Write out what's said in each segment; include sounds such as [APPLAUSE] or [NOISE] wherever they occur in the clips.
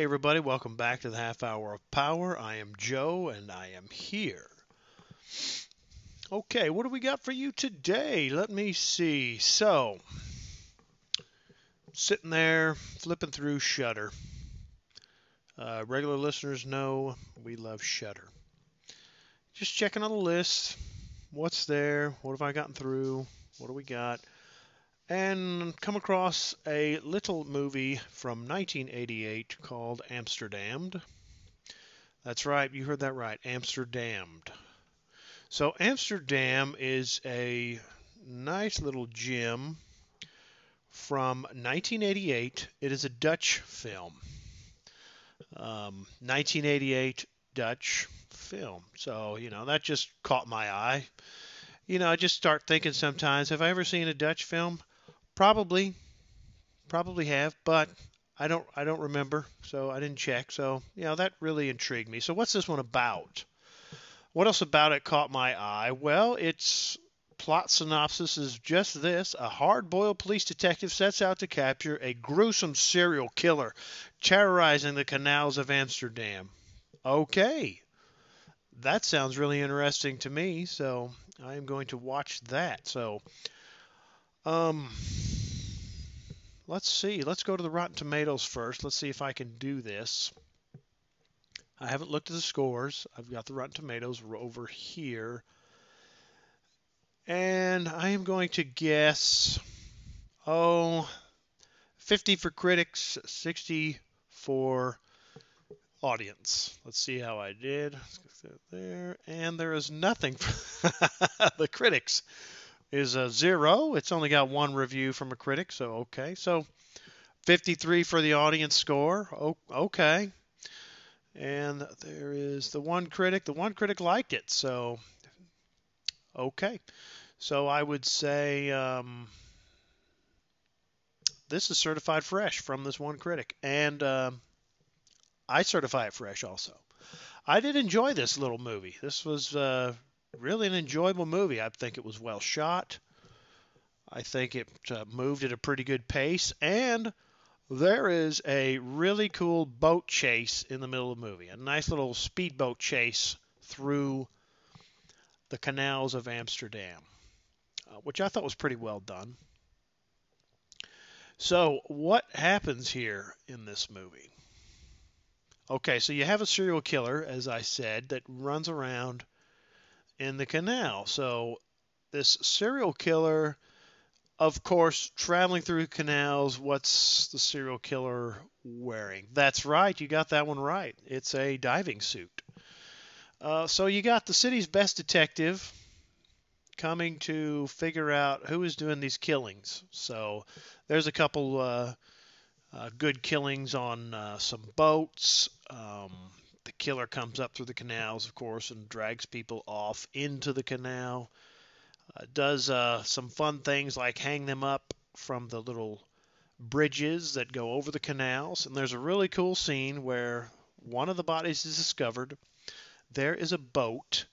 Hey, everybody, welcome back to the Half Hour of Power. I am Joe, and I am here. Okay, what do we got for you today? Let me see. So, sitting there flipping through Shudder. Uh, regular listeners know we love Shudder. Just checking on the list. What's there? What have I gotten through? What do we got? And come across a little movie from 1988 called Amsterdamned. That's right, you heard that right, Amsterdamned. So, Amsterdam is a nice little gem from 1988. It is a Dutch film. Um, 1988 Dutch film. So, you know, that just caught my eye. You know, I just start thinking sometimes, have I ever seen a Dutch film? Probably, probably have, but I don't I don't remember, so I didn't check. So you know that really intrigued me. So what's this one about? What else about it caught my eye? Well, its plot synopsis is just this: a hard-boiled police detective sets out to capture a gruesome serial killer terrorizing the canals of Amsterdam. Okay, that sounds really interesting to me. So I am going to watch that. So. Um, let's see. Let's go to the Rotten Tomatoes first. Let's see if I can do this. I haven't looked at the scores. I've got the Rotten Tomatoes over here. And I am going to guess, oh, 50 for critics, 60 for audience. Let's see how I did. There, and there is nothing [LAUGHS] for the critics is a zero. It's only got one review from a critic, so okay. So 53 for the audience score. Okay. And there is the one critic. The one critic liked it, so okay. So I would say um, this is certified fresh from this one critic, and uh, I certify it fresh also. I did enjoy this little movie. This was uh, really an enjoyable movie. I think it was well shot. I think it uh, moved at a pretty good pace, and there is a really cool boat chase in the middle of the movie. A nice little speedboat chase through the canals of Amsterdam, uh, which I thought was pretty well done. So, what happens here in this movie? Okay, so you have a serial killer, as I said, that runs around in the canal. So this serial killer, of course, traveling through canals, what's the serial killer wearing? That's right, you got that one right. It's a diving suit. Uh, so you got the city's best detective coming to figure out who is doing these killings. So there's a couple uh, uh, good killings on uh, some boats. Um, the killer comes up through the canals, of course, and drags people off into the canal. Uh, does uh, some fun things like hang them up from the little bridges that go over the canals. And there's a really cool scene where one of the bodies is discovered. There is a boat,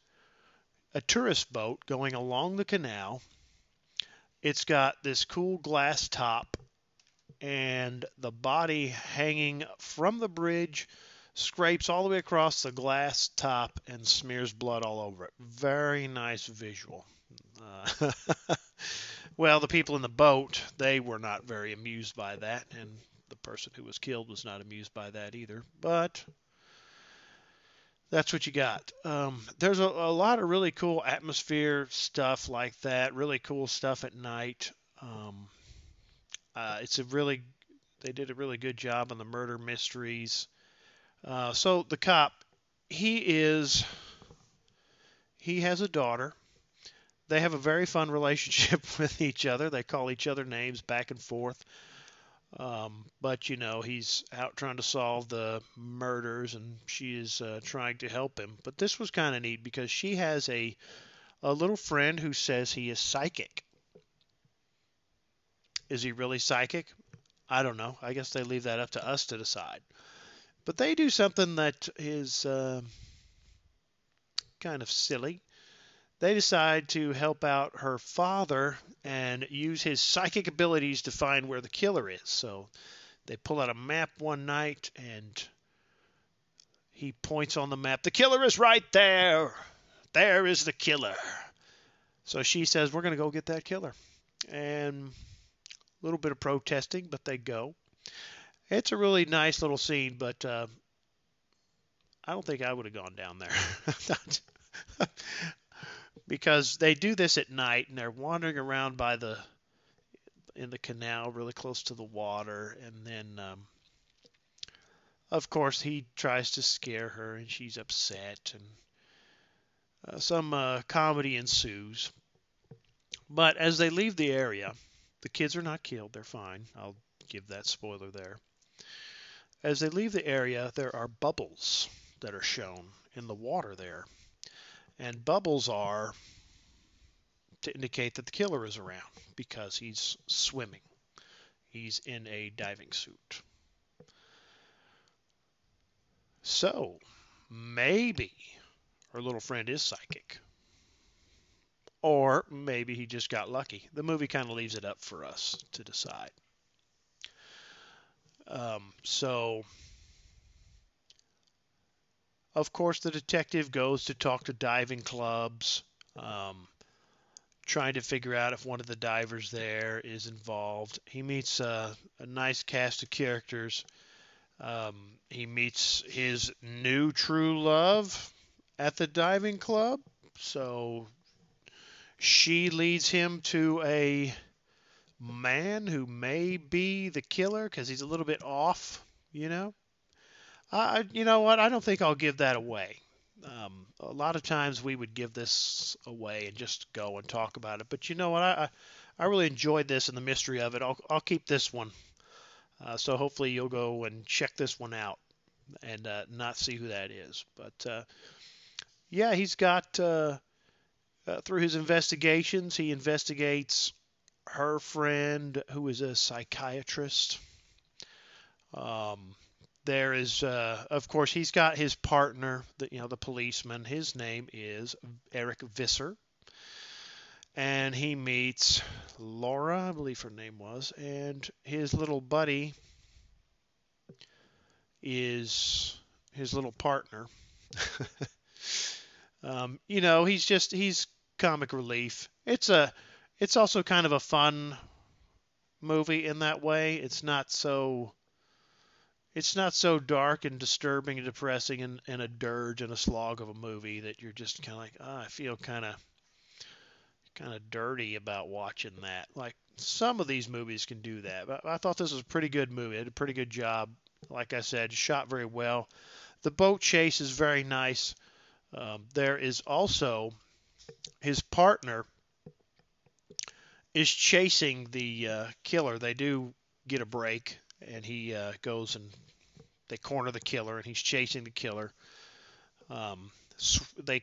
a tourist boat, going along the canal. It's got this cool glass top and the body hanging from the bridge scrapes all the way across the glass top and smears blood all over it. Very nice visual. Uh, [LAUGHS] well, the people in the boat, they were not very amused by that, and the person who was killed was not amused by that either. But that's what you got. Um, there's a, a, lot of really cool atmosphere stuff like that, really cool stuff at night. Um, uh, it's a really, they did a really good job on the murder mysteries. Uh, so the cop, he is, he has a daughter. They have a very fun relationship [LAUGHS] with each other. They call each other names back and forth. Um, but you know he's out trying to solve the murders, and she is uh, trying to help him. But this was kind of neat because she has a a little friend who says he is psychic. Is he really psychic? I don't know. I guess they leave that up to us to decide. But they do something that is uh, kind of silly. They decide to help out her father and use his psychic abilities to find where the killer is. So they pull out a map one night and he points on the map. The killer is right there. There is the killer. So she says, We're going to go get that killer. And a little bit of protesting, but they go. It's a really nice little scene, but uh, I don't think I would have gone down there. [LAUGHS] because they do this at night and they're wandering around by the in the canal really close to the water. And then um, of course he tries to scare her and she's upset and uh, some uh, comedy ensues. But as they leave the area the kids are not killed. They're fine. I'll give that spoiler there as they leave the area there are bubbles that are shown in the water there and bubbles are to indicate that the killer is around because he's swimming. He's in a diving suit. So, maybe her little friend is psychic. Or maybe he just got lucky. The movie kind of leaves it up for us to decide. Um, so, of course, the detective goes to talk to diving clubs, um, trying to figure out if one of the divers there is involved. He meets a nice cast of characters. Um, he meets his new true love at the diving club. So she leads him to a man who may be the killer because he's a little bit off, you know. I, you know what? I don't think I'll give that away. Um, a lot of times we would give this away and just go and talk about it, but you know what? I I really enjoyed this and the mystery of it. I'll I'll keep this one. Uh, so hopefully you'll go and check this one out and uh, not see who that is. But uh, yeah, he's got uh, uh, through his investigations, he investigates her friend who is a psychiatrist. Um, there is, uh, of course, he's got his partner, the, you know, the policeman. His name is Eric Visser, and he meets Laura, I believe her name was, and his little buddy is his little partner. [LAUGHS] um, you know, he's just he's comic relief. It's a, it's also kind of a fun movie in that way. It's not so it's not so dark and disturbing and depressing and, and a dirge and a slog of a movie that you're just kind of like, oh, I feel kind of kind of dirty about watching that. Like some of these movies can do that, but I thought this was a pretty good movie. It did a pretty good job. Like I said, shot very well. The boat chase is very nice. Um, there is also his partner is chasing the uh, killer. They do get a break, and he uh, goes and they corner the killer, and he's chasing the killer. Um, they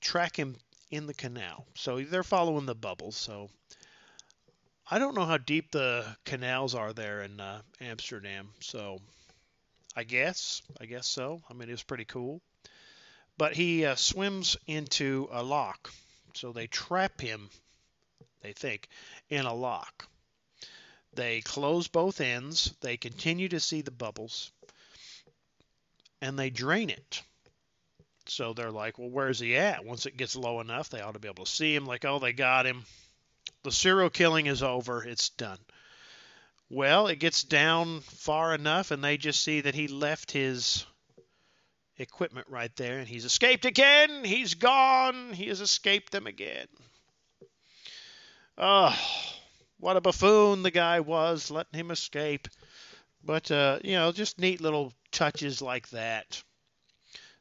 track him in the canal, so they're following the bubbles. So I don't know how deep the canals are there in uh, Amsterdam. So I guess, I guess so. I mean, it was pretty cool. But he uh, swims into a lock, so they trap him. They think in a lock. They close both ends. They continue to see the bubbles and they drain it. So they're like, well, where's he at? Once it gets low enough, they ought to be able to see him. Like, oh, they got him. The serial killing is over. It's done. Well, it gets down far enough, and they just see that he left his equipment right there, and he's escaped again. He's gone. He has escaped them again. Oh, what a buffoon the guy was, letting him escape. But uh, you know, just neat little touches like that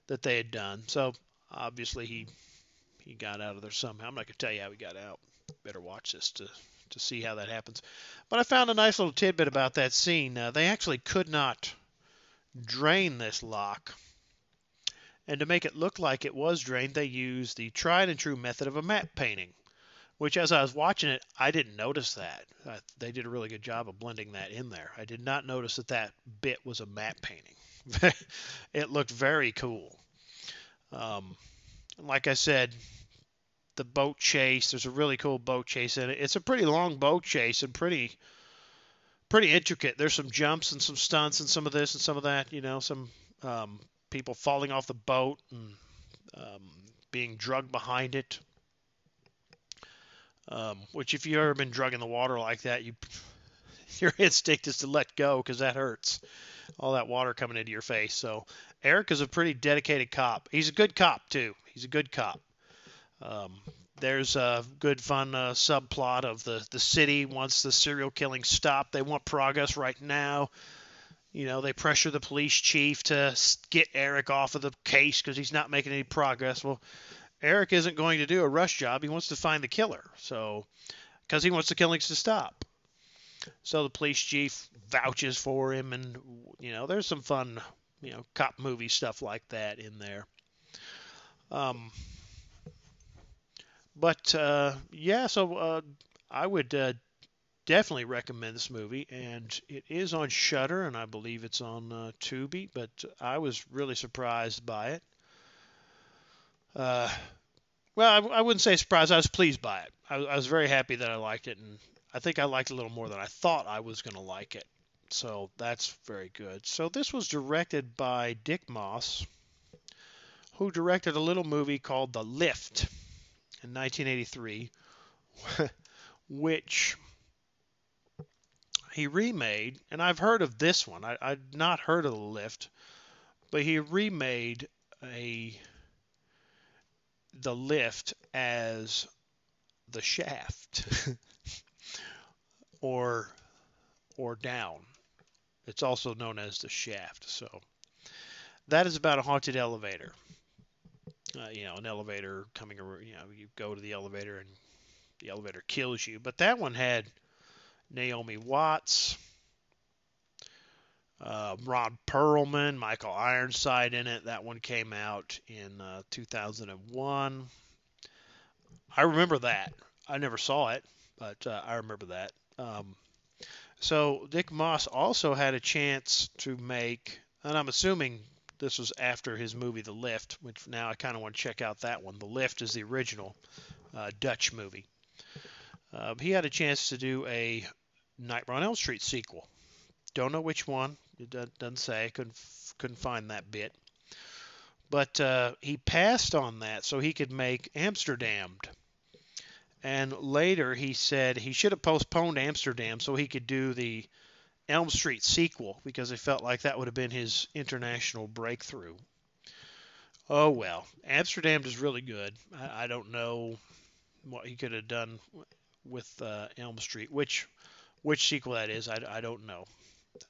that they had done. So obviously he he got out of there somehow. I'm not gonna tell you how he got out. Better watch this to to see how that happens. But I found a nice little tidbit about that scene. Uh, they actually could not drain this lock. And to make it look like it was drained, they used the tried and true method of a matte painting which as I was watching it, I didn't notice that. Uh, they did a really good job of blending that in there. I did not notice that that bit was a matte painting. [LAUGHS] it looked very cool. Um, like I said, the boat chase, there's a really cool boat chase in it. It's a pretty long boat chase and pretty pretty intricate. There's some jumps and some stunts and some of this and some of that, you know, some um, people falling off the boat and um, being drugged behind it. Um, which, if you've ever been drugging the water like that, you [LAUGHS] your instinct is to let go because that hurts. All that water coming into your face. So Eric is a pretty dedicated cop. He's a good cop too. He's a good cop. Um, there's a good fun uh, subplot of the the city wants the serial killing stopped. They want progress right now. You know, they pressure the police chief to get Eric off of the case because he's not making any progress. Well, Eric isn't going to do a rush job. He wants to find the killer. So, because he wants the killings to stop. So the police chief vouches for him, and you know, there's some fun, you know, cop movie stuff like that in there. Um, but uh, yeah, so uh, I would uh, definitely recommend this movie, and it is on Shudder, and I believe it's on uh, Tubi. But I was really surprised by it. Uh, well, I, I, wouldn't say surprised. I was pleased by it. I, I, was very happy that I liked it, and I think I liked it a little more than I thought I was going to like it. So that's very good. So this was directed by Dick Maas, who directed a little movie called The Lift in 1983, [LAUGHS] which he remade, and I've heard of this one. I, I'd not heard of the lift, but he remade a the lift as the shaft [LAUGHS] or or down. It's also known as the shaft. So that is about a haunted elevator. Uh, you know, an elevator coming, you know, you go to the elevator and the elevator kills you. But that one had Naomi Watts, uh, Ron Perlman, Michael Ironside in it. That one came out in uh, 2001. I remember that. I never saw it, but uh, I remember that. Um, so Dick Maas also had a chance to make, and I'm assuming this was after his movie The Lift, which now I kind of want to check out that one. The Lift is the original uh, Dutch movie. Uh, he had a chance to do a Nightmare on Elm Street sequel. Don't know which one. It doesn't say. Couldn't couldn't find that bit. But uh, he passed on that so he could make Amsterdamned. And later he said he should have postponed Amsterdam so he could do the Elm Street sequel because he felt like that would have been his international breakthrough. Oh well, Amsterdam is really good. I, I don't know what he could have done with uh, Elm Street, which which sequel that is. I, I don't know.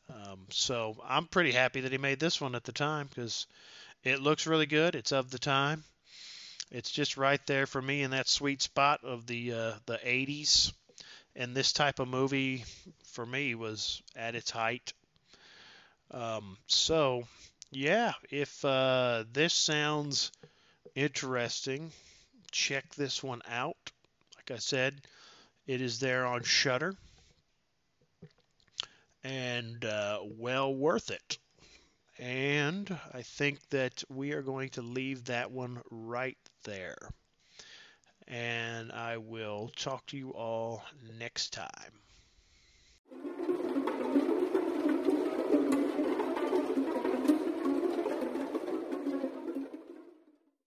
Um, so I'm pretty happy that he made this one at the time because it looks really good. It's of the time. It's just right there for me in that sweet spot of the uh, the 80s. And this type of movie for me was at its height. Um, so yeah, if uh, this sounds interesting, check this one out. Like I said, it is there on Shudder and uh, well worth it. And I think that we are going to leave that one right there. And I will talk to you all next time.